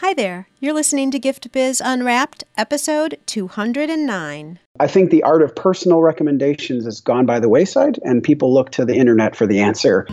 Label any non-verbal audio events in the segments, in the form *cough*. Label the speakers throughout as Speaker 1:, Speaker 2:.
Speaker 1: Hi there. You're listening to Gift Biz Unwrapped, episode 209.
Speaker 2: I think the art of personal recommendations has gone by the wayside, and people look to the internet for the answer.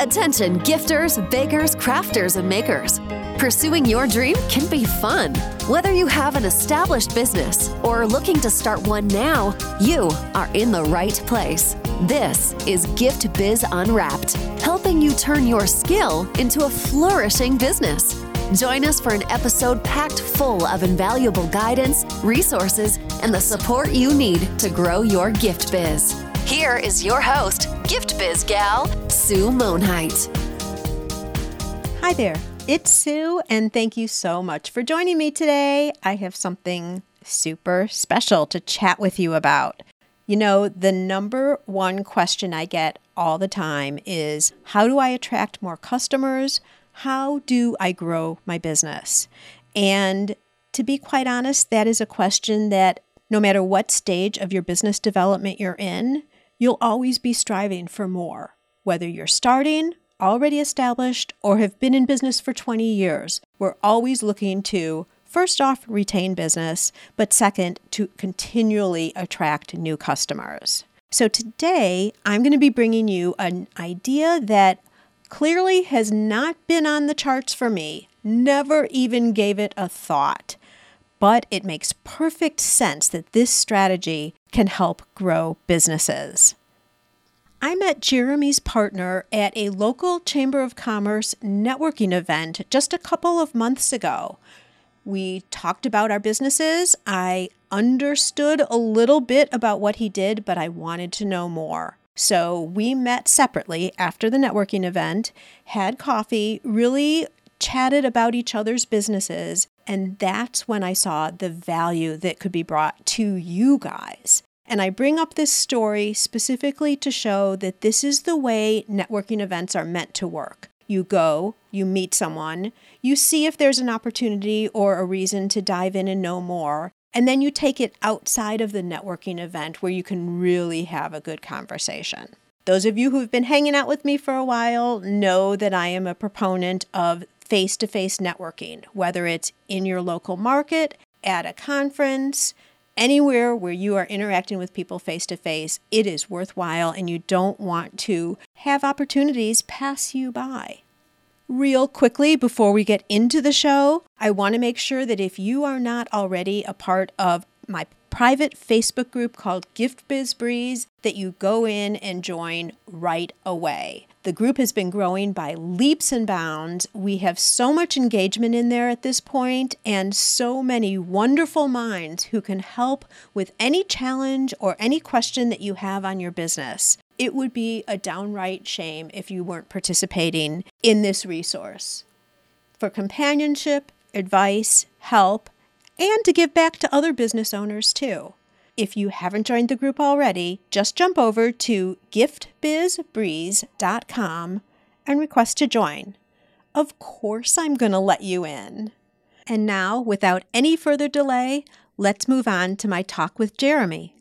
Speaker 3: Attention, gifters, bakers, crafters, and makers. Pursuing your dream can be fun. Whether you have an established business or are looking to start one now, you are in the right place. This is Gift Biz Unwrapped, helping you turn your skill into a flourishing business. Join us for an episode packed full of invaluable guidance, resources, and the support you need to grow your gift biz. Here is your host, Gift Biz Gal, Sue Monheit.
Speaker 1: Hi there. It's Sue, and thank you so much for joining me today. I have something super special to chat with you about. You know, the number one question I get all the time is how do I attract more customers? How do I grow my business? And to be quite honest, that is a question that no matter what stage of your business development you're in, you'll always be striving for more. Whether you're starting, already established, or have been in business for 20 years, we're always looking to first off retain business, but second, to continually attract new customers. So today, I'm going to be bringing you an idea that clearly has not been on the charts for me, never even gave it a thought. But it makes perfect sense that this strategy can help grow businesses. I met Jeremy's partner at a local Chamber of Commerce networking event just a couple of months ago. We talked about our businesses. I understood a little bit about what he did, but I wanted to know more. So we met separately after the networking event, had coffee, really chatted about each other's businesses, and that's when I saw the value that could be brought to you guys. And I bring up this story specifically to show that this is the way networking events are meant to work. You go, you meet someone, you see if there's an opportunity or a reason to dive in and know more, and then you take it outside of the networking event where you can really have a good conversation. Those of you who've been hanging out with me for a while know that I am a proponent of face to face networking, whether it's in your local market, at a conference, anywhere where you are interacting with people face to face, it is worthwhile and you don't want to have opportunities pass you by. Real quickly, before we get into the show, I want to make sure that if you are not already a part of my private Facebook group called Gift Biz Breeze, that you go in and join right away. The group has been growing by leaps and bounds. We have so much engagement in there at this point and so many wonderful minds who can help with any challenge or any question that you have on your business it would be a downright shame if you weren't participating in this resource for companionship, advice, help, and to give back to other business owners too. If you haven't joined the group already, just jump over to giftbizbreeze.com and request to join. Of course, I'm going to let you in. And now, without any further delay, let's move on to my talk with Jeremy.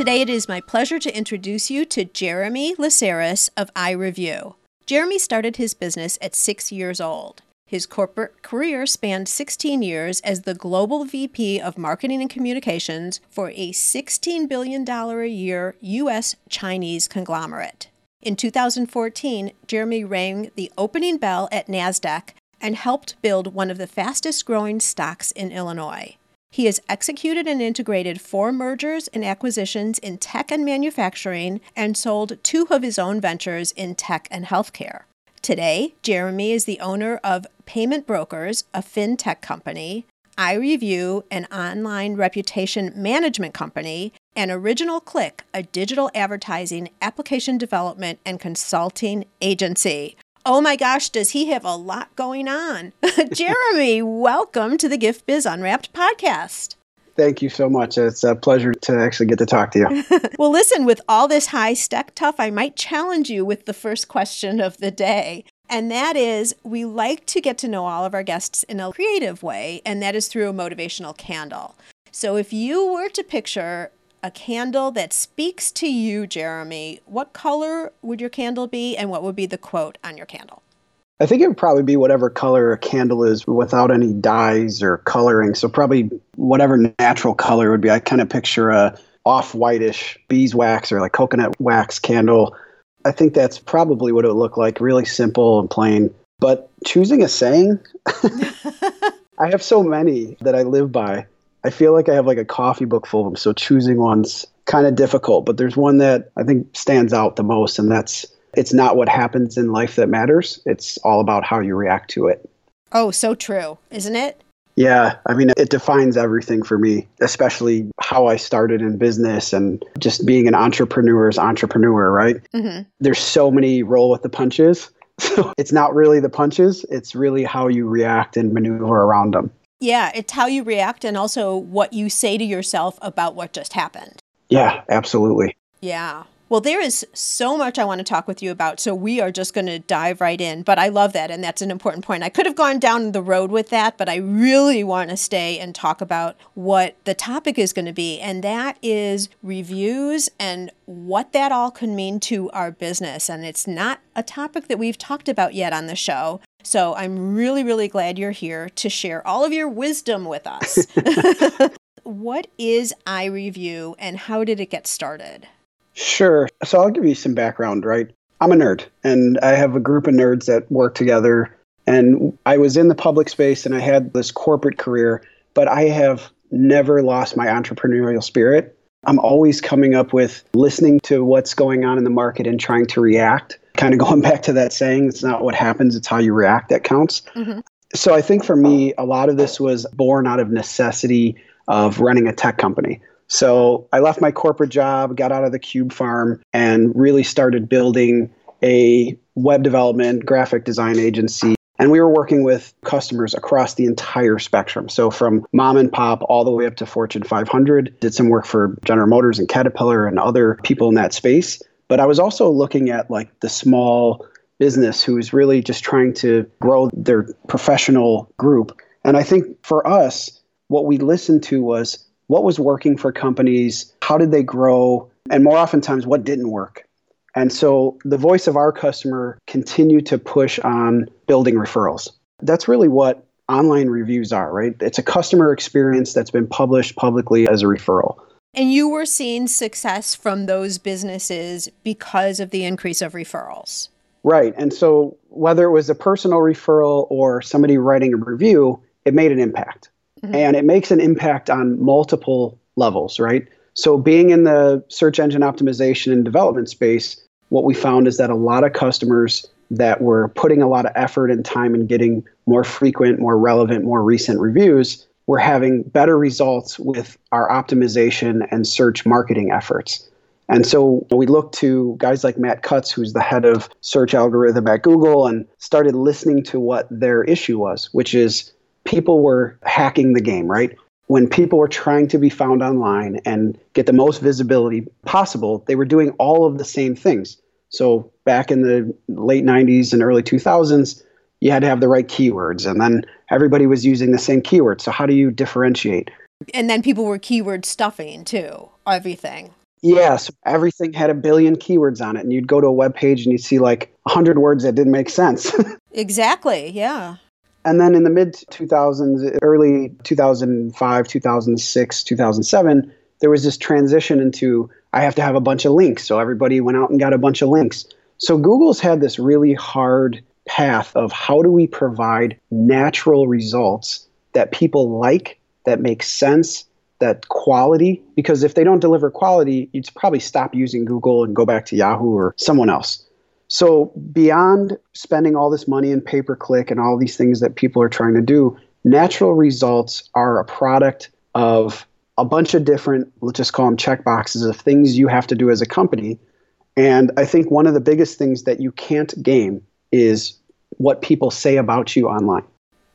Speaker 1: Today it is my pleasure to introduce you to Jeremy Laceris of iReview. Jeremy started his business at six years old. His corporate career spanned 16 years as the global VP of Marketing and Communications for a $16 billion a year U.S. Chinese conglomerate. In 2014, Jeremy rang the opening bell at NASDAQ and helped build one of the fastest growing stocks in Illinois. He has executed and integrated four mergers and acquisitions in tech and manufacturing and sold two of his own ventures in tech and healthcare. Today, Jeremy is the owner of Payment Brokers, a fintech company, iReview, an online reputation management company, and Original Click, a digital advertising application development and consulting agency. Oh my gosh, does he have a lot going on? *laughs* Jeremy, welcome to the Gift Biz Unwrapped podcast.
Speaker 2: Thank you so much. It's a pleasure to actually get to talk to you. *laughs*
Speaker 1: well, listen, with all this high stack tough, I might challenge you with the first question of the day. And that is, we like to get to know all of our guests in a creative way, and that is through a motivational candle. So if you were to picture a candle that speaks to you, Jeremy. What color would your candle be, and what would be the quote on your candle?
Speaker 2: I think it would probably be whatever color a candle is without any dyes or coloring. So probably whatever natural color would be. I kind of picture a off whitish beeswax or like coconut wax candle. I think that's probably what it would look like. Really simple and plain. But choosing a saying, *laughs* *laughs* I have so many that I live by. I feel like I have like a coffee book full of them. So choosing one's kind of difficult. But there's one that I think stands out the most, and that's it's not what happens in life that matters. It's all about how you react to it.
Speaker 1: Oh, so true, isn't it?
Speaker 2: Yeah, I mean, it defines everything for me, especially how I started in business and just being an entrepreneur's entrepreneur, right? Mm-hmm. There's so many roll with the punches. *laughs* So it's not really the punches, it's really how you react and maneuver around them.
Speaker 1: Yeah, it's how you react and also what you say to yourself about what just happened.
Speaker 2: Yeah, absolutely.
Speaker 1: Yeah. Well, there is so much I want to talk with you about. So we are just going to dive right in. But I love that. And that's an important point. I could have gone down the road with that, but I really want to stay and talk about what the topic is going to be. And that is reviews and what that all can mean to our business. And it's not a topic that we've talked about yet on the show. So I'm really, really glad you're here to share all of your wisdom with us. *laughs* what is iReview and how did it get started?
Speaker 2: Sure. So I'll give you some background, right? I'm a nerd, and I have a group of nerds that work together. And I was in the public space and I had this corporate career, but I have never lost my entrepreneurial spirit. I'm always coming up with listening to what's going on in the market and trying to react. Kind of *laughs* going back to that saying, it's not what happens, it's how you react that counts. Mm-hmm. So I think for me, a lot of this was born out of necessity of running a tech company. So I left my corporate job, got out of the cube farm, and really started building a web development graphic design agency. And we were working with customers across the entire spectrum. So from mom and pop all the way up to Fortune 500. Did some work for General Motors and Caterpillar and other people in that space. But I was also looking at like the small business who's really just trying to grow their professional group. And I think for us, what we listened to was what was working for companies, how did they grow, and more oftentimes, what didn't work. And so the voice of our customer continued to push on building referrals. That's really what online reviews are, right? It's a customer experience that's been published publicly as a referral.
Speaker 1: And you were seeing success from those businesses because of the increase of referrals.
Speaker 2: Right. And so whether it was a personal referral or somebody writing a review, it made an impact mm-hmm. and it makes an impact on multiple levels, right? So, being in the search engine optimization and development space, what we found is that a lot of customers that were putting a lot of effort and time in getting more frequent, more relevant, more recent reviews were having better results with our optimization and search marketing efforts. And so we looked to guys like Matt Cutts, who's the head of search algorithm at Google, and started listening to what their issue was, which is people were hacking the game, right? When people were trying to be found online and get the most visibility possible, they were doing all of the same things. So back in the late 90s and early 2000s, you had to have the right keywords, and then everybody was using the same keywords. So, how do you differentiate?
Speaker 1: And then people were keyword stuffing too, everything.
Speaker 2: Yes, everything had a billion keywords on it, and you'd go to a web page and you'd see like 100 words that didn't make sense. *laughs*
Speaker 1: exactly, yeah.
Speaker 2: And then in the mid 2000s, early 2005, 2006, 2007, there was this transition into I have to have a bunch of links. So everybody went out and got a bunch of links. So Google's had this really hard path of how do we provide natural results that people like, that make sense, that quality. Because if they don't deliver quality, you'd probably stop using Google and go back to Yahoo or someone else. So, beyond spending all this money in pay per click and all these things that people are trying to do, natural results are a product of a bunch of different, let's just call them check boxes of things you have to do as a company. And I think one of the biggest things that you can't game is what people say about you online.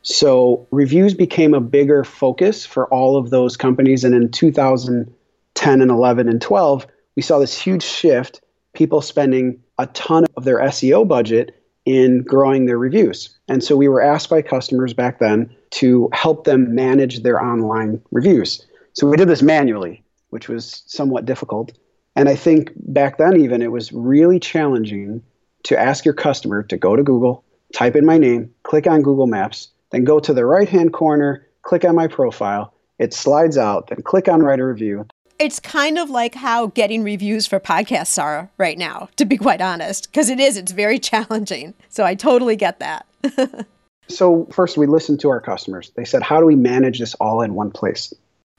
Speaker 2: So, reviews became a bigger focus for all of those companies. And in 2010 and 11 and 12, we saw this huge shift people spending a ton of their SEO budget in growing their reviews. And so we were asked by customers back then to help them manage their online reviews. So we did this manually. which was somewhat difficult. And I think back then, even, it was really challenging to ask your customer to go to Google, type in my name, click on Google Maps, then go to the right hand corner, click on my profile. It slides out, then click on write a review.
Speaker 1: It's kind of like how getting reviews for podcasts are right now, to be quite honest, because it is, it's very challenging. So I totally get that. *laughs*
Speaker 2: so, first, we listened to our customers. They said, How do we manage this all in one place?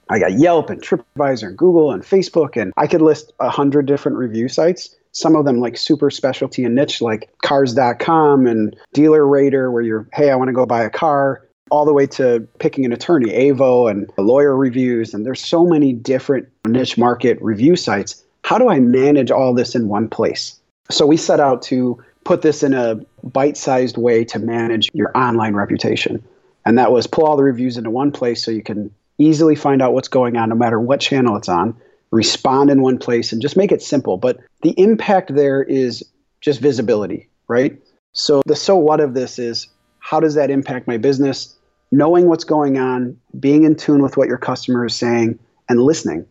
Speaker 2: I got Yelp and TripAdvisor and Google and Facebook, and I could list a hundred different review sites. Some of them like super specialty and niche, like cars.com and DealerRater, where you're, hey, I want to go buy a car, all the way to picking an attorney, Avvo and lawyer reviews. And there's so many different niche market review sites. How do I manage all this in one place? So we set out to put this in a bite sized way to manage your online reputation. And that was pull all the reviews into one place so you can easily find out what's going on no matter what channel it's on, respond in one place, and just make it simple. But the impact there is just visibility, right? So the so what of this is how does that impact my business? Knowing what's going on, being in tune with what your customer is saying, and listening.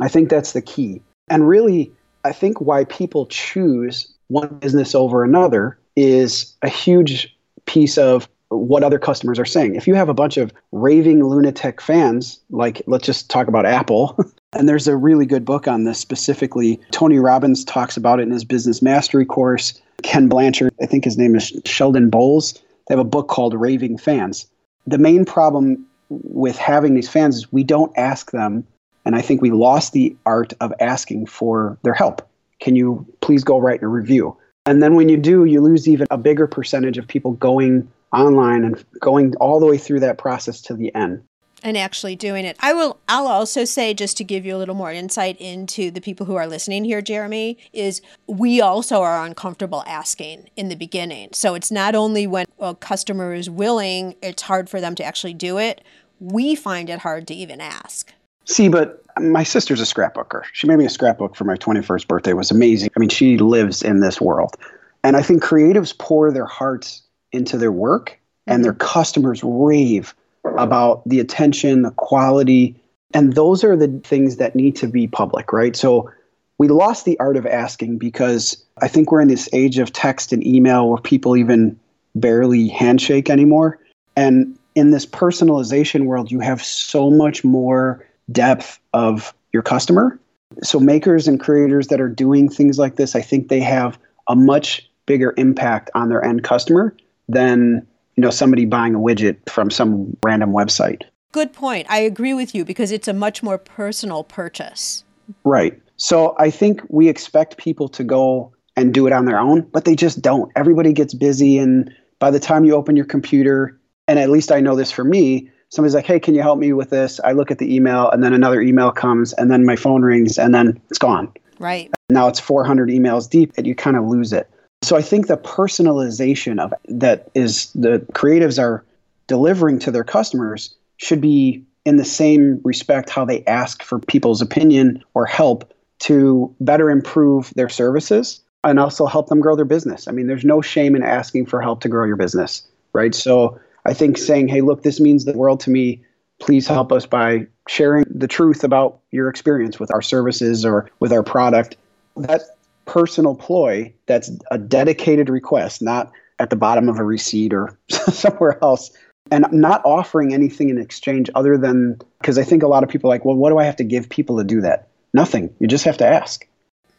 Speaker 2: I think that's the key. And really, I think why people choose one business over another is a huge piece of what other customers are saying. If you have a bunch of raving lunatic fans, like let's just talk about Apple, *laughs* and there's a really good book on this specifically. Tony Robbins talks about it in his business mastery course. Ken Blanchard, I think his name is Sheldon Bowles, they have a book called Raving Fans. The main problem with having these fans is we don't ask them, and I think we lost the art of asking for their help. Can you please go write a review? And then when you do, you lose even a bigger percentage of people going online and going all the way through that process to the end
Speaker 1: and actually doing it. I will I'll also say just to give you a little more insight into the people who are listening here Jeremy is we also are uncomfortable asking in the beginning. So it's not only when a customer is willing, it's hard for them to actually do it. We find it hard to even ask.
Speaker 2: See, but my sister's a scrapbooker. She made me a scrapbook for my 21st birthday. It was amazing. I mean, she lives in this world. And I think creatives pour their hearts into their work and their mm-hmm. customers rave about the attention, the quality, and those are the things that need to be public, right? So we lost the art of asking because I think we're in this age of text and email where people even barely handshake anymore. And in this personalization world, you have so much more depth of your customer. So makers and creators that are doing things like this, I think they have a much bigger impact on their end customer than you know somebody buying a widget from some random website.
Speaker 1: Good point. I agree with you because it's a much more personal purchase.
Speaker 2: Right. So I think we expect people to go and do it on their own, but they just don't. Everybody gets busy and by the time you open your computer, and at least I know this for me, somebody's like, "Hey, can you help me with this?" I look at the email and then another email comes and then my phone rings and then it's gone.
Speaker 1: Right.
Speaker 2: Now it's 400 emails deep and you kind of lose it. So I think the personalization of that is the creatives are delivering to their customers should be in the same respect how they ask for people's opinion or help to better improve their services and also help them grow their business. I mean, there's no shame in asking for help to grow your business, right? So I think saying, hey, look, this means the world to me. Please help us by sharing the truth about your experience with our services or with our product. That personal ploy that's a dedicated request, not at the bottom of a receipt or *laughs* somewhere else, and not offering anything in exchange other than because I think a lot of people are like, well, what do I have to give people to do that? Nothing. You just have to ask.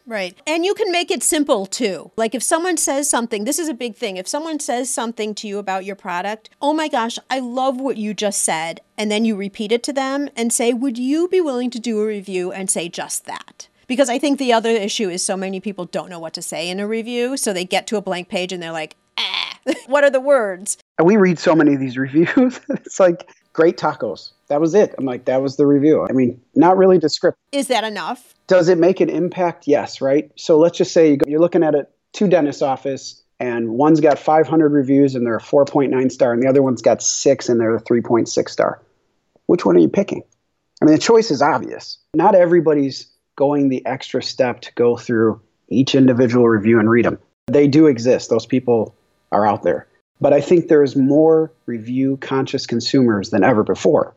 Speaker 1: Right. And you can make it simple too. Like if someone says something, this is a big thing. If someone says something to you about your product, oh my gosh, I love what you just said. And then you repeat it to them and say, would you be willing to do a review and say just that? Because I think the other issue is so many people don't know what to say in a review. So they get to a blank page and they're like, ah, *laughs* what are the words?
Speaker 2: We read so many of these *laughs* reviews. it's like, great tacos. That was it. I'm like, that was the review. I mean, not really descriptive.
Speaker 1: Is that enough?
Speaker 2: Does it make an impact? Yes, right? So let's just say you're looking at a two dentist office and one's got 500 reviews and they're a 4.9 star and the other one's got six and they're a 3.6 star. Which one are you picking? I mean, the choice is obvious. Not everybody's going the extra step to go through each individual review and read them. They do exist, those people are out there. But I think there's more review conscious consumers than ever before.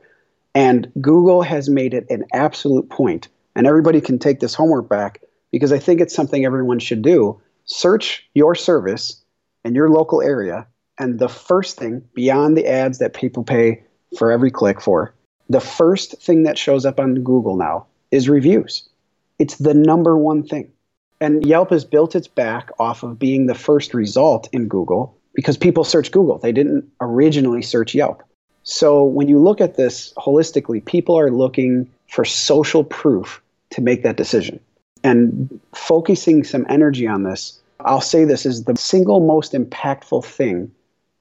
Speaker 2: And Google has made it an absolute point. and everybody can take this homework back because I think it's something everyone should do. Search your service in your local area, and the first thing beyond the ads that people pay for every click for, the first thing that shows up on Google now is reviews. It's the number one thing. And Yelp has built its back off of being the first result in Google because people search Google. They didn't originally search Yelp. So when you look at this holistically, people are looking for social proof to make that decision. And focusing some energy on this, I'll say this is the single most impactful thing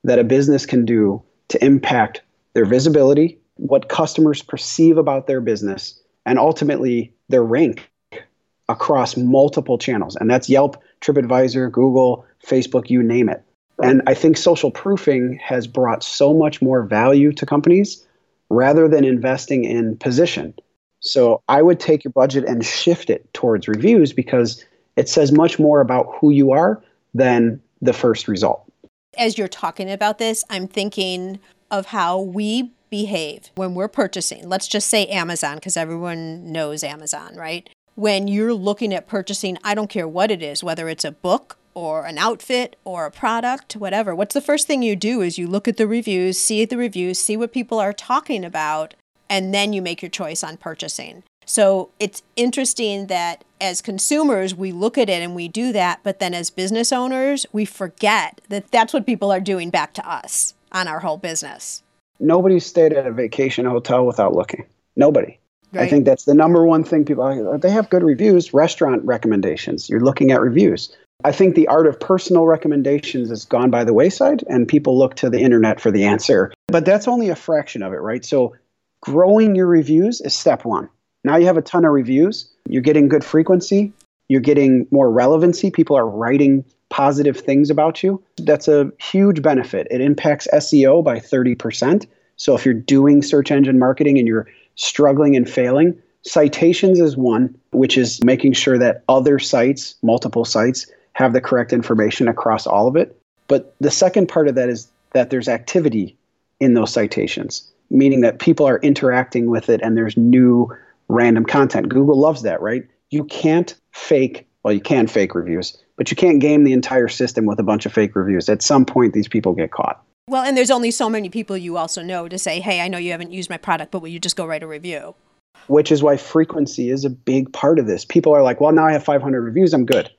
Speaker 2: that a business can do to impact their visibility, what customers perceive about their business, and ultimately their rank across multiple channels. And that's Yelp, TripAdvisor, Google, Facebook, you name it. And I think social proofing has brought so much more value to companies rather than investing in position. So I would take your budget and shift it towards reviews because it says much more about who you are than the first result.
Speaker 1: As you're talking about this, I'm thinking of how we behave when we're purchasing. Let's just say Amazon, because everyone knows Amazon, right? When you're looking at purchasing, I don't care what it is, whether it's a book or an outfit or a product, whatever. What's the first thing you do is you look at the reviews, see the reviews, see what people are talking about, and then you make your choice on purchasing. So it's interesting that as consumers, we look at it and we do that, but then as business owners, we forget that that's what people are doing back to us on our whole business.
Speaker 2: Nobody stayed at a vacation hotel without looking. Nobody. Right. I think that's the number one thing people they have good reviews, restaurant recommendations. You're looking at reviews. I think the art of personal recommendations has gone by the wayside and people look to the internet for the answer. But that's only a fraction of it, right? So growing your reviews is step one. Now you have a ton of reviews, you're getting good frequency, you're getting more relevancy. People are writing positive things about you. That's a huge benefit. It impacts SEO by 30%. So if you're doing search engine marketing and you're struggling and failing, citations is one, which is making sure that other sites, multiple sites, have the correct information across all of it. But the second part of that is that there's activity in those citations, meaning that people are interacting with it and there's new random content. Google loves that, right? You can't fake, well, you can fake reviews, but you can't game the entire system with a bunch of fake reviews. At some point, these people get caught.
Speaker 1: Well, and there's only so many people you also know to say, hey, I know you haven't used my product, but will you just go write a review?
Speaker 2: Which is why frequency is a big part of this. People are like, well, now I have 500 reviews, I'm good.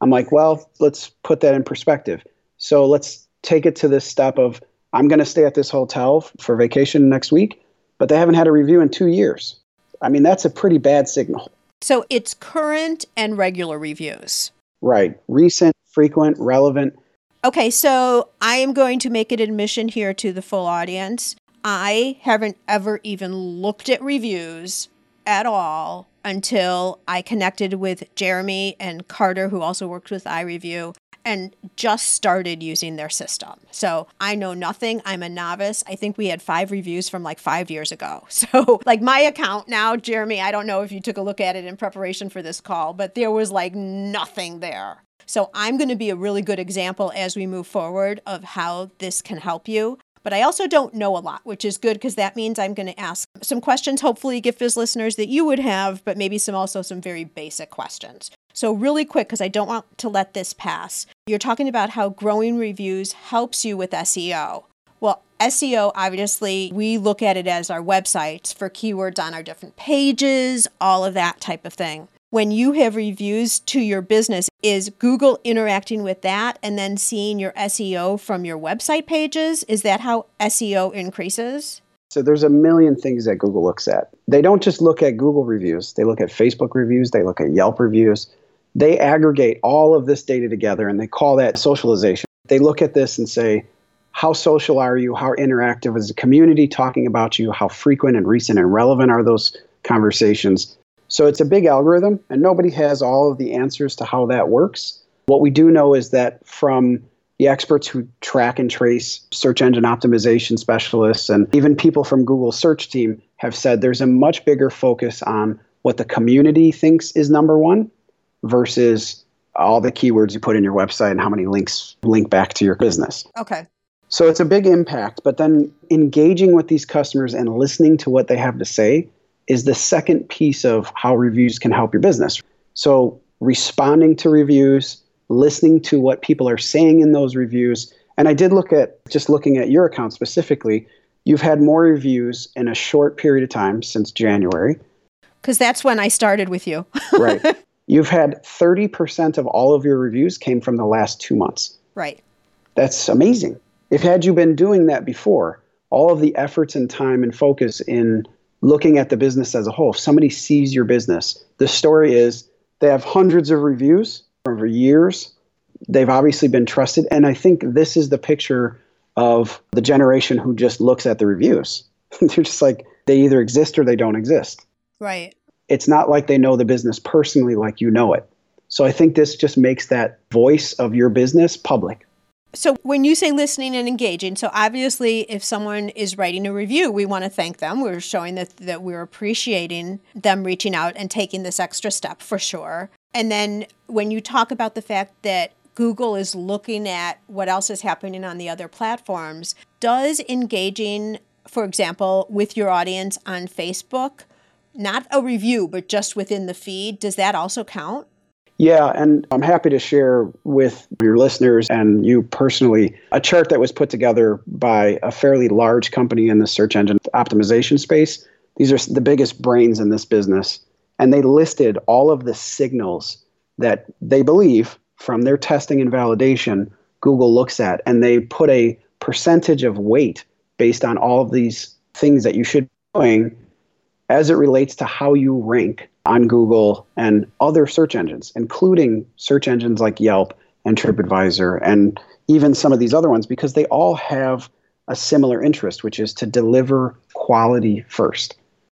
Speaker 2: I'm like, well, let's put that in perspective. So let's take it to this step of I'm going to stay at this hotel for vacation next week, but they haven't had a review in two years. I mean, that's a pretty bad signal.
Speaker 1: So it's current and regular reviews.
Speaker 2: Right. Recent, frequent, relevant.
Speaker 1: Okay, so I am going to make an admission here to the full audience. I haven't ever even looked at reviews at all until I connected with Jeremy and Carter, who also worked with iReview, and just started using their system. So I know nothing. I'm a novice. I think we had five reviews from like five years ago. *laughs* So, like my account now, Jeremy, I don't know if you took a look at it in preparation for this call, but there was like nothing there. So, I'm going to be a really good example as we move forward of how this can help you. But I also don't know a lot, which is good because that means I'm going to ask some questions, hopefully, give GiftBiz listeners that you would have, but maybe some also some very basic questions. So, really quick, because I don't want to let this pass, you're talking about how growing reviews helps you with SEO. Well, SEO, obviously, we look at it as our websites for keywords on our different pages, all of that type of thing when you have reviews to your business, is Google interacting with that and then seeing your SEO from your website pages? Is that how SEO increases?
Speaker 2: So there's a million things that Google looks at. They don't just look at Google reviews, they look at Facebook reviews, they look at Yelp reviews. They aggregate all of this data together and they call that socialization. They look at this and say, how social are you? How interactive is the community talking about you? How frequent and recent and relevant are those conversations? So it's a big algorithm, and nobody has all of the answers to how that works. What we do know is that from the experts who track and trace search engine optimization specialists and even people from Google's search team have said there's a much bigger focus on what the community thinks is number one versus all the keywords you put in your website and how many links link back to your business.
Speaker 1: Okay.
Speaker 2: So it's a big impact, but then engaging with these customers and listening to what they have to say is the second piece of how reviews can help your business. So, responding to reviews, listening to what people are saying in those reviews. And I did look at just looking at your account specifically, you've had more reviews in a short period of time since January.
Speaker 1: Because that's when I started with you.
Speaker 2: right. *laughs* You've had 30% of all of your reviews came from the last two months.
Speaker 1: Right.
Speaker 2: That's amazing. If had you been doing that before, all of the efforts and time and focus in looking at the business as a whole, if somebody sees your business, the story is they have hundreds of reviews over years. They've obviously been trusted. And I think this is the picture of the generation who just looks at the reviews. *laughs* They're just like, they either exist or they don't exist.
Speaker 1: Right.
Speaker 2: It's not like they know the business personally like you know it. So I think this just makes that voice of your business public.
Speaker 1: So, when you say listening and engaging, so obviously, if someone is writing a review, we want to thank them. We're showing that, that we're appreciating them reaching out and taking this extra step for sure. And then, when you talk about the fact that Google is looking at what else is happening on the other platforms, does engaging, for example, with your audience on Facebook, not a review, but just within the feed, does that also count?
Speaker 2: Yeah, and I'm happy to share with your listeners and you personally a chart that was put together by a fairly large company in the search engine optimization space. These are the biggest brains in this business. And they listed all of the signals that they believe from their testing and validation Google looks at. And they put a percentage of weight based on all of these things that you should be doing as it relates to how you rank on Google and other search engines, including search engines like Yelp and TripAdvisor and even some of these other ones, because they all have a similar interest, which is to deliver quality first.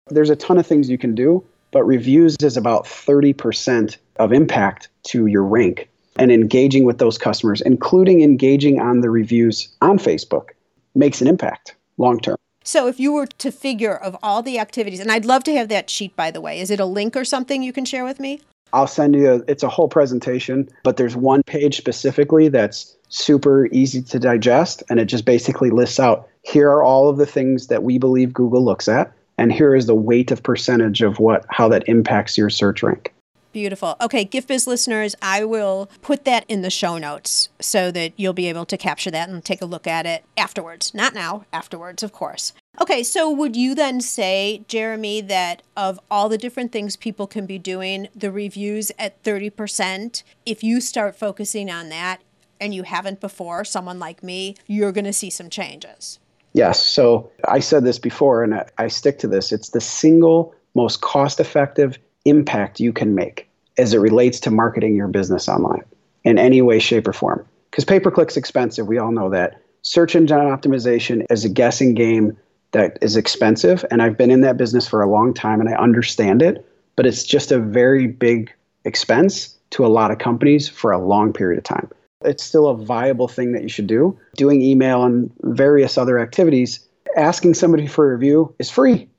Speaker 2: There's a ton of things you can do, but reviews is about 30% of impact to your rank and engaging with those customers, including engaging on the reviews on Facebook, makes an impact long term.
Speaker 1: So if you were to figure of all the activities, and I'd love to have that sheet by the way, is it a link or something you can share with me?
Speaker 2: I'll send you a, it's a whole presentation, but there's one page specifically that's super easy to digest and it just basically lists out here are all of the things that we believe Google looks at and here is the weight of percentage of what how that impacts your search rank.
Speaker 1: Beautiful. Okay, Gift Biz listeners, I will put that in the show notes so that you'll be able to capture that and take a look at it afterwards. Not now, afterwards, of course. Okay, so would you then say, Jeremy, that of all the different things people can be doing, the reviews at 30%, if you start focusing on that and you haven't before, someone like me, you're going to see some changes?
Speaker 2: Yes. So I said this before and I stick to this. It's the single most cost effective impact you can make as it relates to marketing your business online in any way, shape, or form. Because pay per click's expensive. We all know that. Search engine optimization is a guessing game that is expensive. And I've been in that business for a long time and I understand it, but it's just a very big expense to a lot of companies for a long period of time. It's still a viable thing that you should do. Doing email and various other activities, asking somebody for a review is free.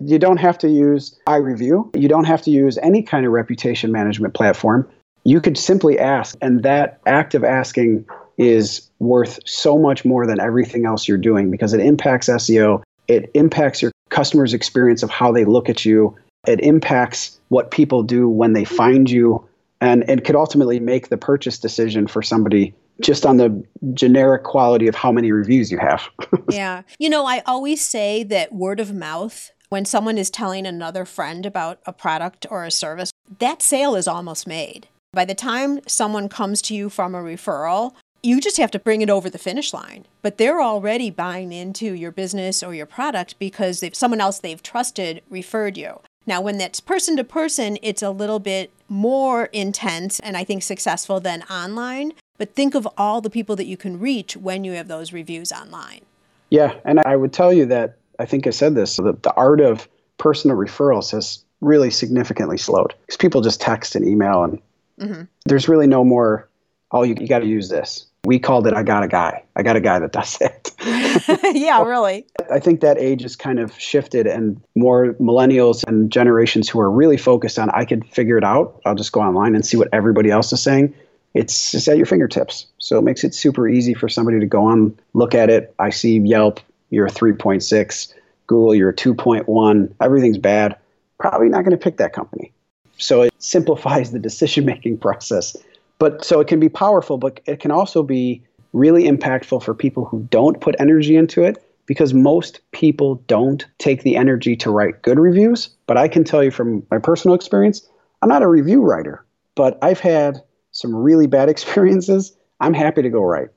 Speaker 2: You don't have to use iReview. You don't have to use any kind of reputation management platform. You could simply ask, and that act of asking is worth so much more than everything else you're doing because it impacts SEO, it impacts your customer's experience of how they look at you, it impacts what people do when they find you, and it could ultimately make the purchase decision for somebody just on the generic quality of how many reviews you have. *laughs*
Speaker 1: yeah. You know, I always say that word of mouth, when someone is telling another friend about a product or a service, that sale is almost made. By the time someone comes to you from a referral, you just have to bring it over the finish line. But they're already buying into your business or your product because someone else they've trusted referred you. Now, when that's person to person, it's a little bit more intense and I think successful than online. But think of all the people that you can reach when you have those reviews online.
Speaker 2: Yeah, and I would tell you that I think I said this the, the art of personal referrals has really significantly slowed because people just text and email, and mm-hmm. there's really no more, oh, you, you got to use this. We called it I got a guy. I got a guy that does it. *laughs*
Speaker 1: yeah, really.
Speaker 2: I think that age has kind of shifted, and more millennials and generations who are really focused on I could figure it out. I'll just go online and see what everybody else is saying it's at your fingertips. So it makes it super easy for somebody to go on, look at it. I see Yelp, you're a 3.6, Google, you're a 2.1, everything's bad. probably not going to pick that company. So it simplifies the decision making process. But so it can be powerful, but it can also be really impactful for people who don't put energy into it because most people don't take the energy to write good reviews. But I can tell you from my personal experience, I'm not a review writer, but I've had some really bad *laughs* experiences. I'm happy to go right.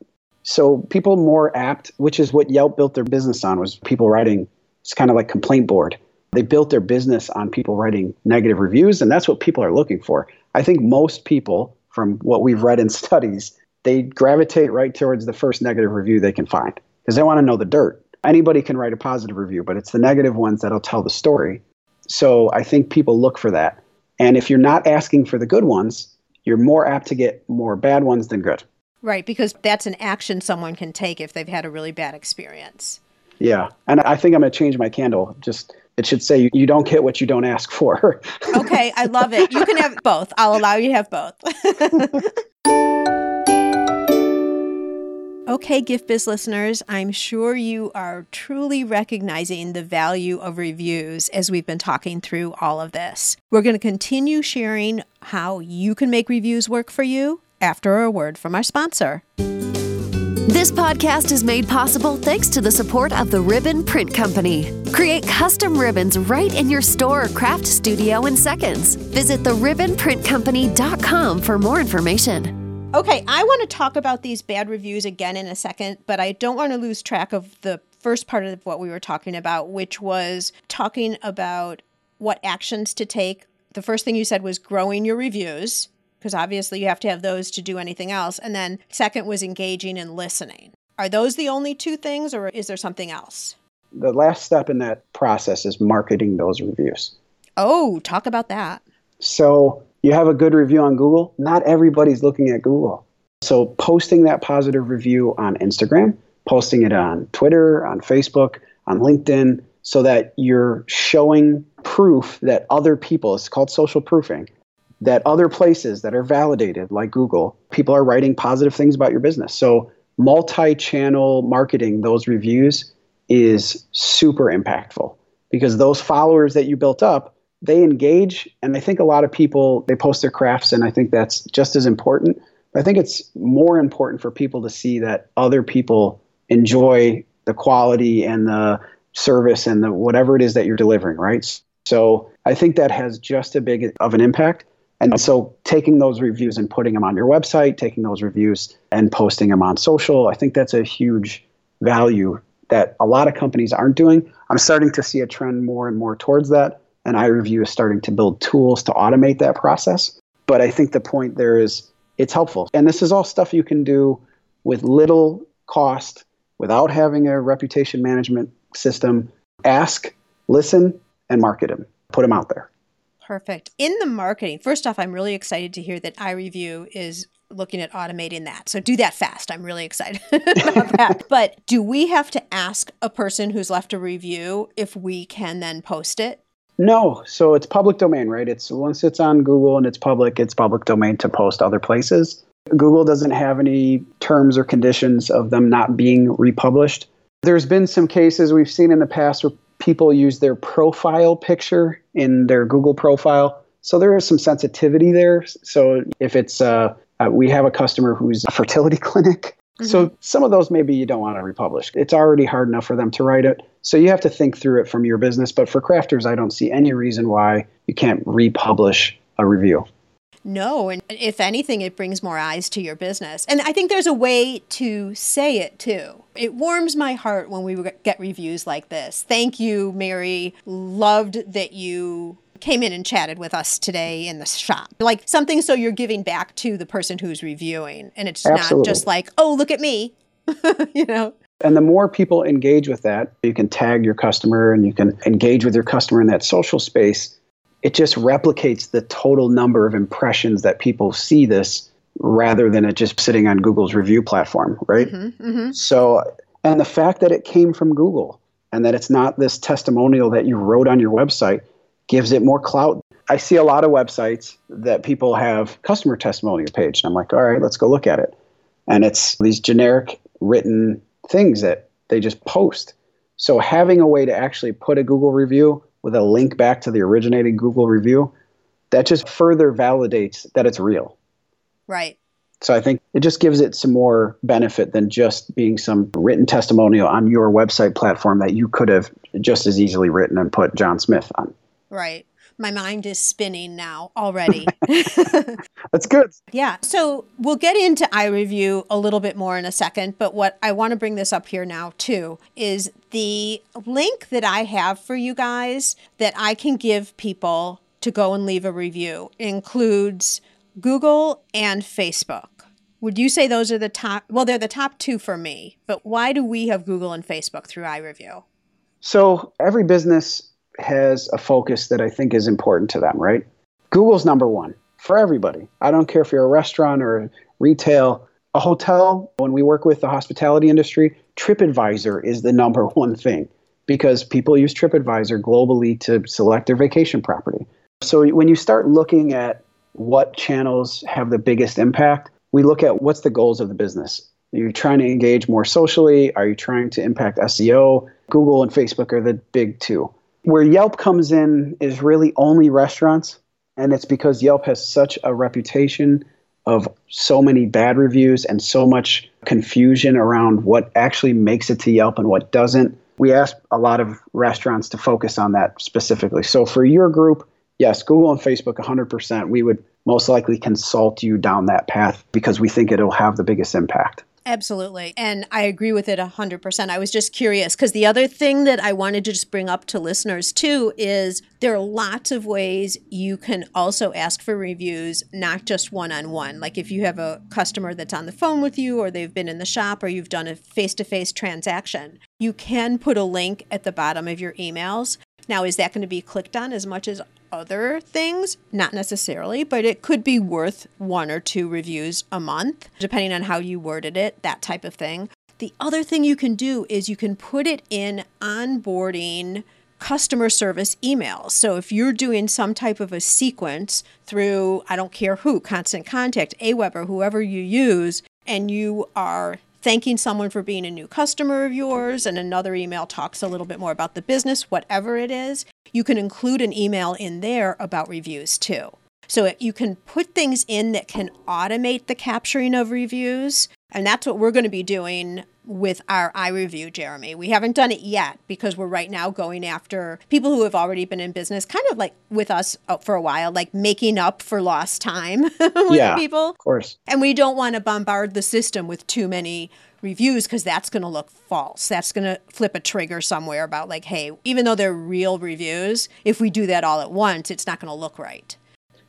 Speaker 2: So people more apt, which is what Yelp built their business on, was people writing. It's kind of like complaint board. They built their business on people writing negative reviews, and that's what people are looking for. I think most people, from what we've read in *laughs* studies, they gravitate right towards the first negative review they can find because they want to know the dirt. Anybody can write a positive review, but it's the negative ones that'll tell the story. So I think people look for that. And if you're not asking for the good ones, you're more apt to get more bad ones than good.
Speaker 1: Right, because that's an action someone can take if they've had a really bad experience.
Speaker 2: Yeah. And I think I'm going to change my candle. Just it should say you don't get what you don't ask for. *laughs*
Speaker 1: okay, I love it. You can have both. I'll allow you to have both. *laughs* Okay, Gift Biz listeners, I'm sure you are truly recognizing the value of reviews as we've been talking through all of this. We're going to continue sharing how you can make reviews work for you after a word from our sponsor.
Speaker 3: This podcast is made possible thanks to the support of the Ribbon Print Company. Create custom ribbons right in your store or craft studio in seconds. Visit theribbonprintcompany.com for more information.
Speaker 1: Okay, I want to talk about these bad reviews again in a second, but I don't want to lose track of the first part of what we were talking about, which was talking about what actions to take. The first thing you said was growing your reviews, because obviously you have to have those to do anything else. And then second was engaging and listening. Are those the only two things, or is there something else?
Speaker 2: The last step in that process is marketing those reviews.
Speaker 1: Oh, talk about that.
Speaker 2: So you have a good review on Google, not everybody's looking at Google. So posting that positive review on Instagram, posting it on Twitter, on Facebook, on LinkedIn, so that you're showing proof that other people, it's called social proofing, that other places that are validated, like Google, people are writing positive things about your business. So multi channel marketing those reviews is super impactful because those followers that you built up they engage and i think a lot of people they post their crafts and i think that's just as important i think it's more important for people to see that other people enjoy the quality and the service and the whatever it is that you're delivering right so i think that has just a big of an impact and so taking those reviews and putting them on your website taking those reviews and posting them on social i think that's a huge value that a lot of companies aren't doing i'm starting to see a trend more and more towards that and iReview is starting to build tools to automate that process. But I think the point there is it's helpful. And this is all stuff you can do with little cost without having a reputation management system. Ask, listen, and market them. Put them out there.
Speaker 1: Perfect. In the marketing, first off, I'm really excited to hear that iReview is looking at automating that. So do that fast. I'm really excited *laughs* about that. *laughs* But do we have to ask a person who's left a review if we can then post it?
Speaker 2: No, so it's public domain, right? It's once it's on Google and it's public, it's public domain to post other places. Google doesn't have any terms or conditions of them not being republished. There's been some cases we've seen in the past where people use their profile picture in their Google profile. So there is some sensitivity there. So if it's, uh, uh, we have a customer who's a fertility *laughs* clinic Mm-hmm. So some of those maybe you don't want to republish. It's already hard enough for them to write it. So you have to think through it from your business. But for crafters, I don't see any reason why you can't republish a review.
Speaker 1: No, and if anything, it brings more eyes to your business. And I think there's a way to say it too. It warms my heart when we get reviews like this. Thank you, Mary. Loved that you came in and chatted with us today in the shop. Like something so you're giving back to the person who's reviewing. And it's Absolutely. not just like, oh, look at me, *laughs* you know?
Speaker 2: And the more people engage with that, you can tag your customer and you can engage with your customer in that social space. It just replicates the total number of impressions that people see this rather than it just sitting on Google's review platform, right? Mm-hmm, mm-hmm. So, and the fact that it came from Google and that it's not this testimonial that you wrote on your website gives it more clout. I see a lot of websites that people have customer testimonial page, and I'm like, all right, let's go look at it. And it's these generic written things that they just post. So having a way to actually put a Google review with a link back to the originating Google review, that just further validates that it's real.
Speaker 1: Right.
Speaker 2: So I think it just gives it some more benefit than just being some written testimonial on your website platform that you could have just as easily written and put John Smith on.
Speaker 1: Right. My mind is spinning now already. *laughs*
Speaker 2: That's good.
Speaker 1: Yeah. So we'll get into iRevu a little bit more in a second. But what I want to bring this up here now, too, is the link that I have for you guys that I can give people to go and leave a review includes Google and Facebook. Would you say those are the top? Well, they're the top two for me, but why do we have Google and Facebook through iRevu?
Speaker 2: So every business has a focus that I think is important to them, right? Google's number one for everybody. I don't care if you're a restaurant or retail, a hotel. When we work with the hospitality industry, TripAdvisor is the *laughs* number one thing because people use TripAdvisor globally to select their vacation property. So when you start looking at what channels have the biggest impact, we look at what's the goals of the business. Are you trying to engage more socially? Are you trying to impact SEO? Google and Facebook are the big two. Where Yelp comes in is really only restaurants, and it's because Yelp has such a reputation of so many bad reviews and so much confusion around what actually makes it to Yelp and what doesn't. We ask a lot of restaurants to focus on that specifically. So for your group, yes, Google and Facebook 100%, we would most likely consult you down that path because we think it'll have the biggest impact.
Speaker 1: Absolutely. And I agree with it 100%. I was just curious because the other thing that I wanted to just bring up to listeners too is there are lots of ways you can also ask for reviews, not just one on one. Like if you have a customer that's on the phone with you, or they've been in the shop, or you've done a face to face transaction, you can put a link at the bottom of your emails. Now, is that going to be clicked on as much as other things? Not necessarily, but it could be worth one or two reviews a month, depending on how you worded it, that type of thing. The other thing you can do is you can put it in onboarding customer service emails. So if you're doing some type of a sequence through, I don't care who, Constant Contact, Aweber, whoever you use, and you are thanking someone for being a new customer of yours, and another email talks a little bit more about the business, whatever it is, you can include an email in there about reviews too. So you can put things in that can automate the capturing of reviews. And that's what we're going to be doing with our iRevu, Jeremy. We haven't done it yet because we're right now going after people who have already been in business, kind of like with us uh, for a while, like making up for lost time *laughs* with
Speaker 2: yeah,
Speaker 1: people.
Speaker 2: Of course.
Speaker 1: And we don't want to bombard the system with too many reviews because that's going to look false. That's going to flip a trigger somewhere about, like, hey, even though they're real reviews, if we do that all at once, it's not going to look right.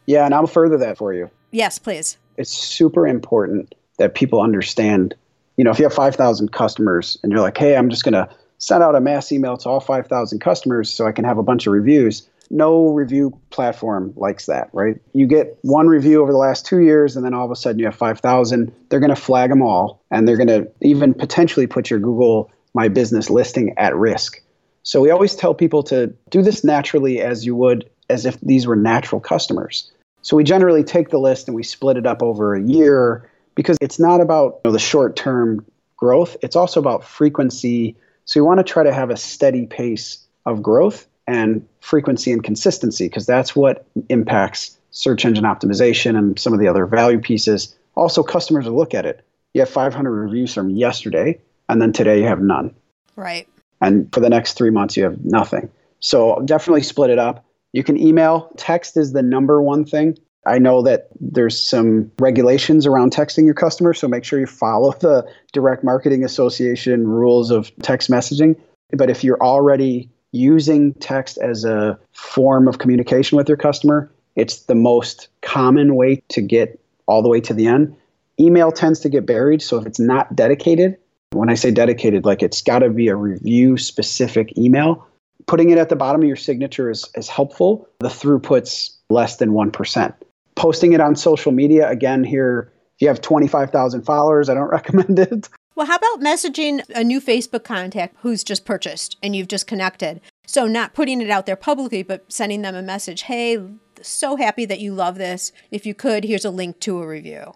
Speaker 2: Yeah, and I'll further that for you.
Speaker 1: Yes, please.
Speaker 2: It's super important that people understand. You know, if you have 5,000 customers and you're like, hey, I'm just going to send out a mass email to all 5,000 customers so I can have a bunch of reviews no review platform likes that, right? You get one review over the last two years, and then all of a sudden you have 5,000. They're going to flag them all, and they're going to even potentially put your Google My Business listing at risk. So we always tell people to do this naturally as you would as if these were natural customers. So we generally take the list and we split it up over a year because it's not about you know, the short term growth, it's also about frequency. So we want to try to have a steady pace of growth and frequency and consistency because that's what impacts search engine optimization and some of the other value pieces. Also, customers will look at it. You have 500 reviews from yesterday, and then today you have none.
Speaker 1: Right.
Speaker 2: And for the next three months, you have nothing. So definitely split it up. You can email. Text is the number one thing. I know that there's some regulations around texting your customers, so make sure you follow *laughs* the Direct Marketing Association rules of text messaging. But if you're already using text as a form of communication with your customer, it's the most common way to get all the way to the end. Email tends to get buried, so if it's not dedicated, when I say dedicated, like it's got to be a review specific email. Putting it at the bottom of your signature is, is helpful. The throughput's less than 1%. Posting it on social media, again, here, if you have 25,000 followers, I don't *laughs* recommend it.
Speaker 1: Well, how about messaging a new Facebook contact who's just purchased and you've just connected? So, not putting it out there publicly, but sending them a message Hey, so happy that you love this. If you could, here's a link to a review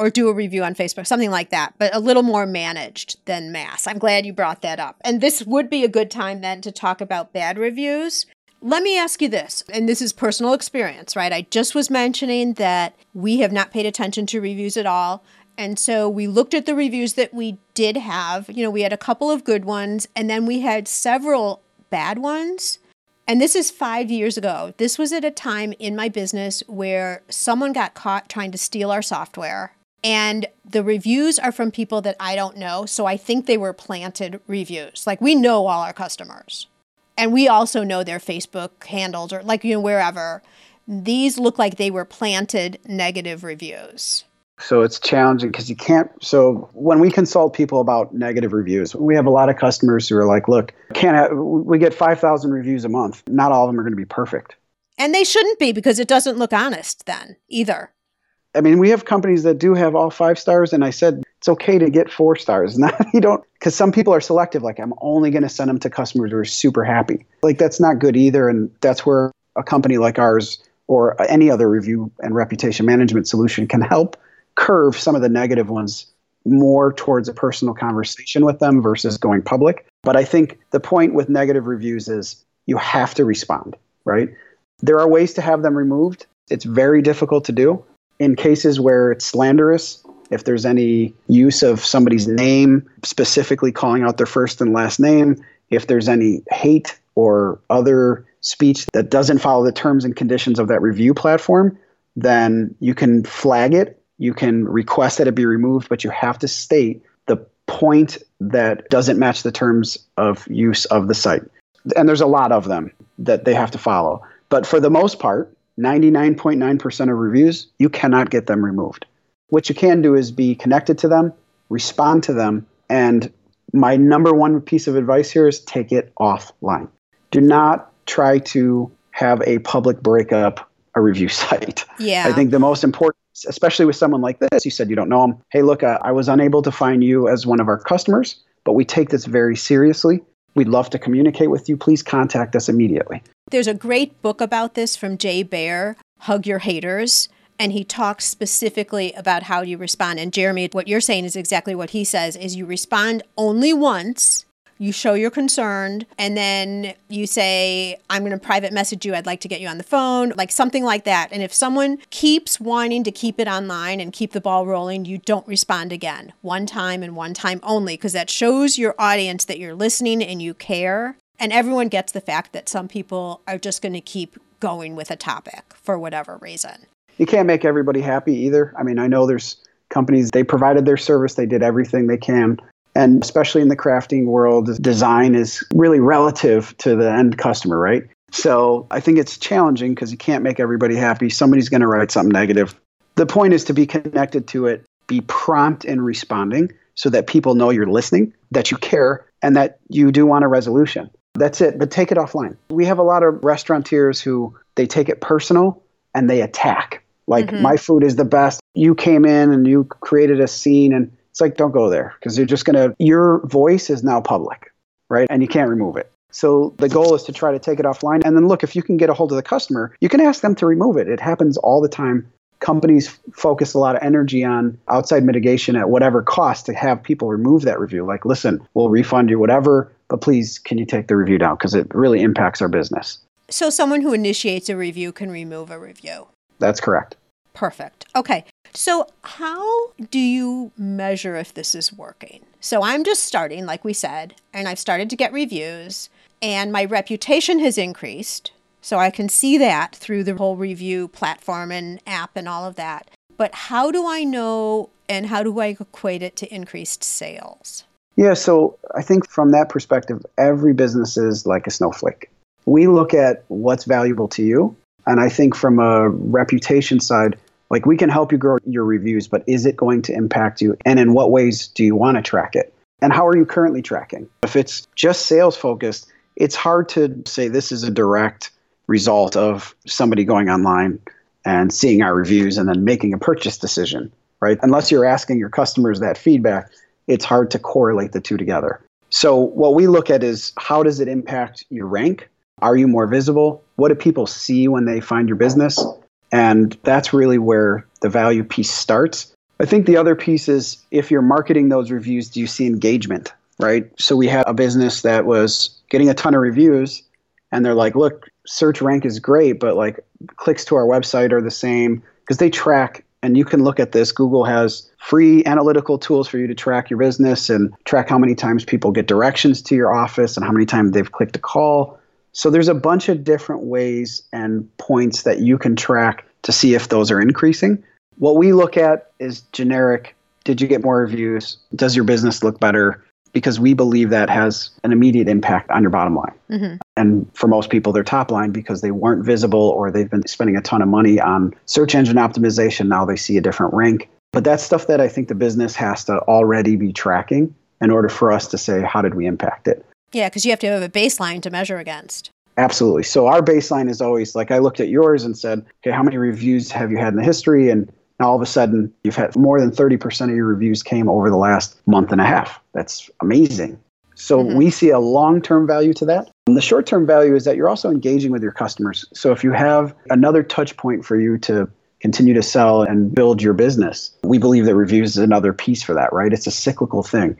Speaker 1: or do a review on Facebook, something like that, but a little more managed than mass. I'm glad you brought that up. And this would be a good time then to talk about bad reviews let me ask you this, and this is personal experience, right? I just was mentioning that we have not paid attention to reviews at all. And so we looked at the reviews that we did have. You know, we had a couple of good ones, and then we had several bad ones. And this is five years ago. This was at a time in my business where someone got caught trying to steal our software. And the reviews are from people that I don't know. So I think they were planted reviews. Like we know all our customers. And we also know their Facebook handles or like, you know, wherever. These look like they were planted negative reviews.
Speaker 2: So it's challenging because you can't. So when we consult people about negative reviews, we have a lot of customers who are like, "Look, can't have, we get five thousand reviews a month? Not all of them are going to be perfect."
Speaker 1: And they shouldn't be because it doesn't look honest then either.
Speaker 2: I mean, we have companies that do have all five stars, and I said it's okay to get four stars. *laughs* Not you don't because some people are selective. Like I'm only going to send them to customers who are super happy. Like that's not good either, and that's where a company like ours or any other review and reputation management solution can help curve some of the negative ones more towards a personal conversation with them versus going public. But I think the point with negative reviews is you have to respond, right? There are ways to have them removed. It's very difficult to do. In cases where it's slanderous, if there's any use of somebody's name, specifically calling out their first and last name, if there's any hate or other speech that doesn't follow the terms and conditions of that review platform, then you can flag it you can request that it be removed, but you have to state the point that doesn't match the terms of use of the site. And there's a lot of them that they have to follow. But for the most part, 99.9% of reviews, you cannot get them removed. What you can do is be connected to them, respond to them, and my number one piece of advice here is take it offline. Do not try to have a public breakup a review *laughs* site.
Speaker 1: Yeah.
Speaker 2: I think the most important especially with someone like this. You said you don't know them. Hey, look, uh, I was unable to find you as one of our customers, but we take this very seriously. We'd love to communicate with you. Please contact us immediately.
Speaker 1: There's a great book about this from Jay Baer, Hug Your Haters. And he talks specifically about how you respond. And Jeremy, what you're saying is exactly what he says is you respond only once you show you're concerned, and then you say, I'm going to private message you. I'd like to get you on the phone, like something like that. And if someone keeps wanting to keep it online and keep the ball rolling, you don't respond again. One time and one time only, because that shows your audience that you're listening and you care. And everyone gets the fact that some people are just going to keep going with a topic for whatever reason.
Speaker 2: You can't make everybody happy either. I mean, I know there's companies, they provided their service, they did everything they can and especially in the crafting world, design is really relative to the end customer, right? So I think it's challenging because you can't make everybody happy. Somebody's going to write something negative. The point is to be connected to it, be prompt in responding so that people know you're listening, that you care, and that you do want a resolution. That's it, but take it offline. We have a lot of restaurateurs who they take it personal and they attack. Like, mm-hmm. my food is the best. You came in and you created a scene and it's like, don't go there because you're just going to, your voice is now public, right? And you can't remove it. So the goal is to try to take it offline. And then look, if you can get a hold of the customer, you can ask them to remove it. It happens all the time. Companies focus a lot of energy on outside mitigation at whatever cost to have people remove that review. Like, listen, we'll refund you whatever, but please, can you take the review down? Because it really impacts our business.
Speaker 1: So, someone who initiates a review can remove a review.
Speaker 2: That's correct.
Speaker 1: Perfect. Okay. So, how do you measure if this is working? So, I'm just starting, like we said, and I've started to get reviews, and my reputation has increased. So, I can see that through the whole review platform and app and all of that. But how do I know and how do I equate it to increased sales?
Speaker 2: Yeah, so I think from that perspective, every business is like a snowflake. We look at what's valuable to you. And I think from a reputation side, like we can help you grow your reviews, but is it going to impact you? And in what ways do you want to track it? And how are you currently tracking? If it's just sales focused, it's hard to say this is a direct result of somebody going online and seeing our reviews and then making a purchase decision, right? Unless you're asking your customers that feedback, it's hard to correlate the two together. So, what we look at is how does it impact your rank? Are you more visible? What do people see when they find your business? And that's really where the value piece starts. I think the other piece is if you're marketing those reviews, do you see engagement, right? So we had a business that was getting a ton of reviews and they're like, look, search rank is great, but like clicks to our website are the same because they track and you can look at this. Google has free analytical tools for you to track your business and track how many times people get directions to your office and how many times they've clicked a call. So there's a bunch of different ways and points that you can track to see if those are increasing. What we look at is generic did you get more reviews? Does your business look better? Because we believe that has an immediate impact on your bottom line. Mm-hmm. And for most people, their top line because they weren't visible or they've been spending a ton of money on search engine optimization. Now they see a different rank. But that's stuff that I think the business has to already be tracking in order for us to say, how did we impact it?
Speaker 1: Yeah, because you have to have a baseline to measure against.
Speaker 2: Absolutely. So our baseline is always like I looked at yours and said, okay, how many reviews have you had in the history? And now all of a sudden you've had more than 30% of your reviews came over the last month and a half. That's amazing. So mm-hmm. we see a long-term value to that. And the short-term value is that you're also engaging with your customers. So if you have another touch point for you to continue to sell and build your business, we believe that reviews is another piece for that, right? It's a cyclical thing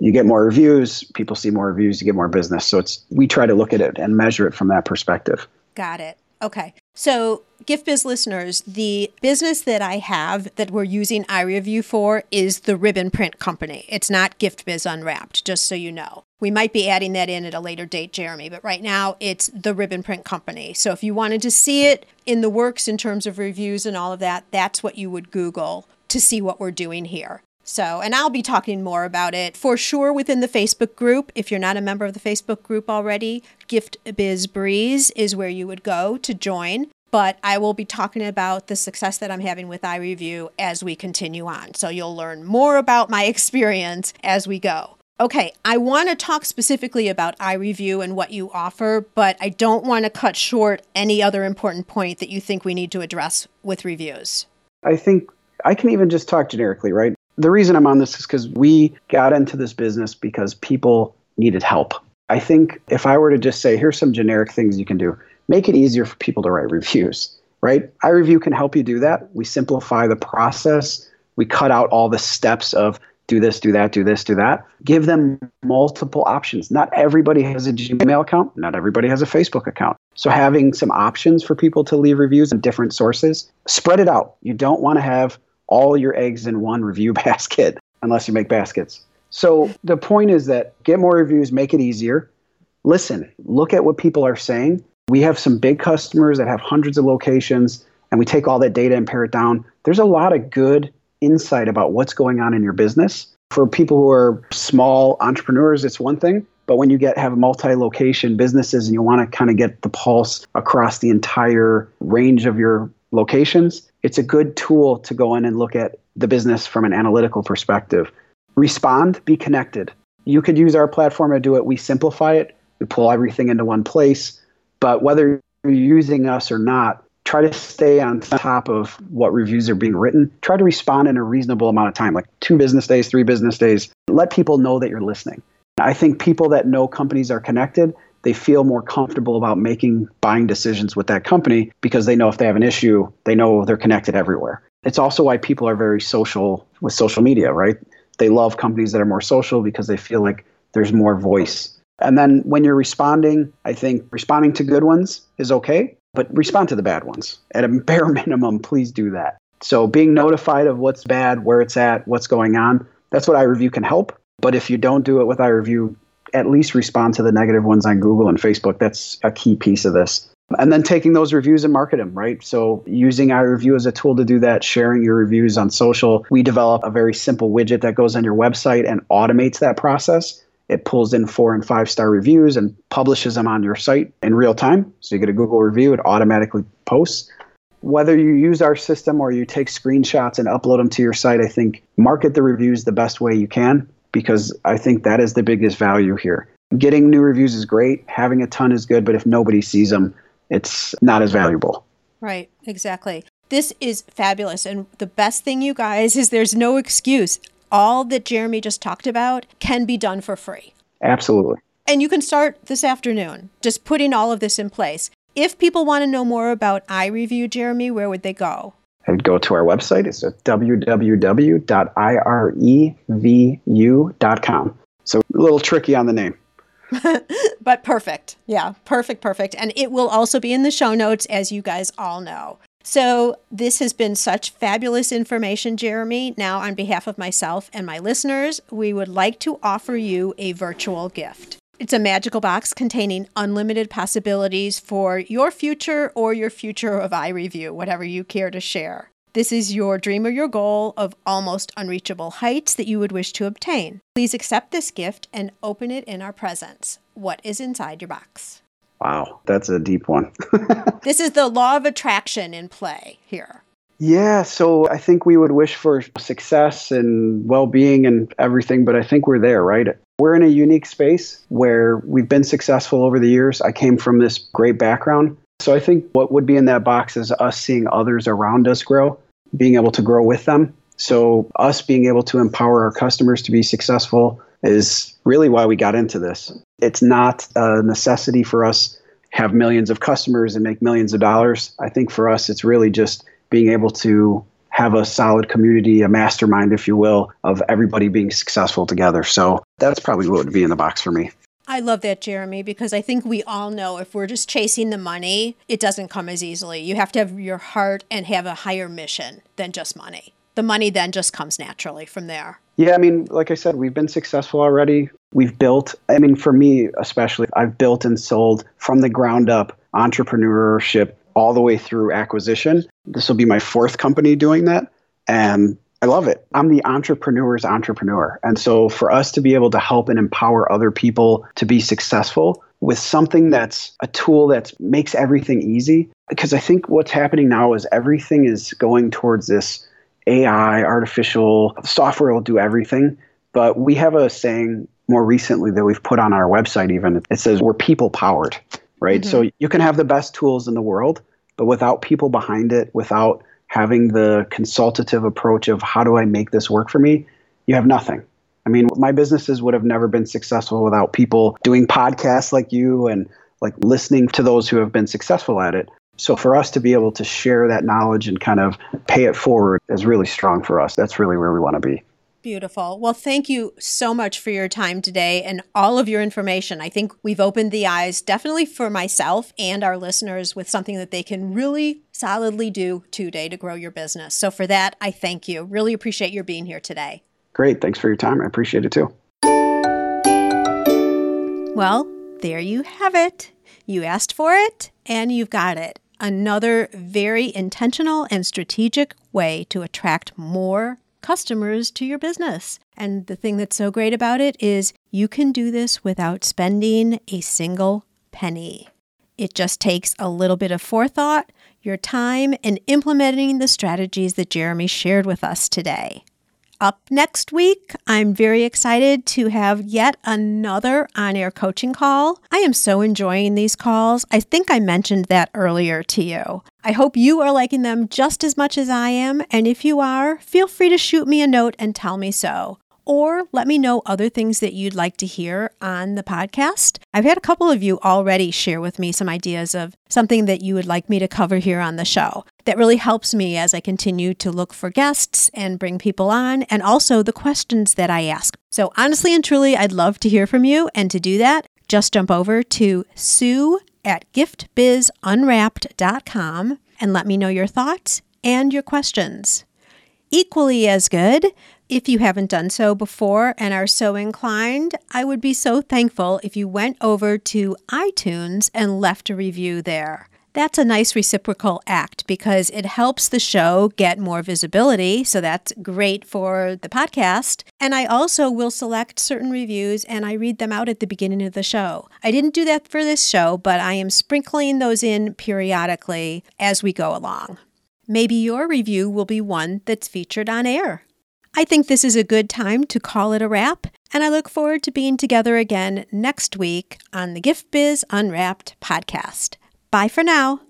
Speaker 2: you get more reviews, people see more reviews, you get more business. So it's we try to look at it and measure it from that perspective.
Speaker 1: Got it. Okay. So, Gift Biz listeners, the business that I have that we're using iRevu for is the Ribbon Print Company. It's not Gift Biz Unwrapped, just so you know. We might be adding that in at a later date, Jeremy, but right now it's the Ribbon Print Company. So, if you wanted to see it in the works in terms of reviews and all of that, that's what you would Google to see what we're doing here. So, and I'll be talking more about it for sure within the Facebook group. If you're not a member of the Facebook group already, Gift Biz Breeze is where you would go to join. But I will be talking about the success that I'm having with iRevu as we continue on. So you'll learn more about my *laughs* experience as we go. Okay, I want to talk specifically about iRevu and what you offer, but I don't want to cut short any other important point that you think we need to address with reviews.
Speaker 2: I think I can even just talk generically, right? The reason I'm on this is because we got into this business because people needed help. I think if I were to just say, here's some generic things you can do, make it easier for people to write reviews, right? iRevu can help you do that. We simplify the process. We cut out all the steps of do this, do that, do this, do that. Give them multiple options. Not everybody has a Gmail account, not everybody has a Facebook account. So having some options for people to leave reviews in different sources, spread it out. You don't want to have all your eggs in one review *laughs* basket unless you make baskets. So the point is that get more reviews, make it easier. Listen, look at what people are saying. We have some big customers that have hundreds of locations, and we take all that data and pare it down. There's a lot of good insight about what's going on in your business. For people who are small entrepreneurs, it's one thing. But when you get have multi-location businesses and you want to kind of get the pulse across the entire range of your locations, it's a good tool to go in and look at the business from an analytical perspective. Respond, be connected. You could use our platform to do it. We simplify it, we pull everything into one place. But whether you're using us or not, try to stay on top of what reviews are being written. Try to respond in a reasonable amount of time, like two business days, three business days. Let people know that you're listening. I think people that know companies are connected, they feel more comfortable about making buying decisions with that company because they know if they have an issue, they know they're connected everywhere. It's also why people are very social with social media, right? They love companies that are more social because they feel like there's more voice. And then when you're responding, I think responding to good ones is okay, but respond to the bad ones. At a *laughs* bare minimum, please do that. So being notified of what's bad, where it's at, what's going on, that's what iRevu can help. But if you don't do it with iRevu, at least respond to the negative ones on Google and Facebook. That's a key piece of this. And then taking those reviews and market them, right? So using iRevu as a tool to do that, sharing your reviews on social. We develop a very simple widget that goes on your website and automates that process. It pulls in four and five star reviews and publishes them on your site in real time. So you get a Google review, it automatically posts. Whether you use our system or you take screenshots and upload them to your site, I think market the reviews the best way you can because I think that is the biggest value here. Getting new reviews is great, having a ton is good, but if nobody sees them, it's not as valuable.
Speaker 1: Right, exactly. This is fabulous. And the best thing, you guys, is there's no excuse. All that Jeremy just talked about can be done for free.
Speaker 2: Absolutely.
Speaker 1: And you can start this afternoon, just putting all of this in place. If people want to know more about iRevu, Jeremy, where would they go?
Speaker 2: Would go to our website. It's at www.irevu.com. So a little tricky on the name. *laughs*
Speaker 1: but perfect. Yeah, perfect, perfect. And it will also be in the show notes, as you guys all know. So, this has been such fabulous information, Jeremy. Now, on behalf of myself and my listeners, we would like to offer you a virtual gift. It's a magical box containing unlimited possibilities for your future or your future of iRevu, whatever you care to share. This is your dream or your goal of almost unreachable heights that you would wish to obtain. Please accept this gift and open it in our presence. What is inside your box?
Speaker 2: Wow, that's a deep one. *laughs*
Speaker 1: this is the law of attraction in play here.
Speaker 2: Yeah, so I think we would wish for success and well being and everything, but I think we're there, right? We're in a unique space where we've been successful over the years. I came from this great background. So I think what would be in that box is us seeing others around us grow, being able to grow with them. So us being able to empower our customers to be successful is really why we got into this. It's not a necessity for us have millions of customers and make millions of dollars. I think for us it's really just being able to have a solid community, a mastermind if you will, of everybody being successful together. So that's probably what would be in the box for me.
Speaker 1: I love that, Jeremy, because I think we all know if we're just chasing the money, it doesn't come as easily. You have to have your heart and have a higher mission than just money. The money then just comes naturally from there.
Speaker 2: Yeah, I mean, like I said, we've been successful already. We've built, I mean, for me especially, I've built and sold from the ground up entrepreneurship all the way through acquisition. This will be my fourth company doing that. And I love it. I'm the entrepreneur's entrepreneur. And so for us to be able to help and empower other people to be successful with something that's a tool that makes everything easy, because I think what's happening now is everything is going towards this AI, artificial software will do everything. But we have a saying more recently that we've put on our website, even it says we're people powered, right? Mm-hmm. So you can have the best tools in the world, but without people behind it, without having the consultative approach of how do I make this work for me, you have nothing. I mean, my businesses would have never been successful without people doing podcasts like you and like listening to those who have been successful at it. So for us to be able to share that knowledge and kind of pay it forward is really strong for us. That's really where we want to be.
Speaker 1: Beautiful. Well, thank you so much for your time today and all of your information. I think we've opened the eyes definitely for myself and our listeners with something that they can really solidly do today to grow your business. So, for that, I thank you. Really appreciate your being here today.
Speaker 2: Great. Thanks for your time. I appreciate it too.
Speaker 1: Well, there you have it. You asked for it and you've got it. Another very intentional and strategic way to attract more customers to your business. And the thing that's so great about it is you can do this without spending a single penny. It just takes a little bit of forethought, your time, and implementing the strategies that Jeremy shared with us today. Up next week, I'm very excited to have yet another on air coaching call. I am so enjoying these calls. I think I mentioned that earlier to you. I hope you are liking them just as much as I am, and if you are, feel free to shoot me a note and tell me so or let me know other things that you'd like to hear on the podcast. I've had a couple of you already share with me some ideas of something that you would like me to cover here on the show. That really helps me as I continue to look for guests and bring people on, and also the questions that I ask. So, honestly and truly, I'd love to hear from you. And to do that, just jump over to sue at giftbizunwrapped.com and let me know your thoughts and your questions. Equally as good, if you haven't done so before and are so inclined, I would be so thankful if you went over to iTunes and left a review there. That's a nice reciprocal act because it helps the show get more visibility. So that's great for the podcast. And I also will select certain reviews and I read them out at the beginning of the show. I didn't do that for this show, but I am sprinkling those in periodically as we go along. Maybe your review will be one that's featured on air. I think this is a good time to call it a wrap, and I look forward to being together again next week on the Gift Biz Unwrapped podcast. Bye for now.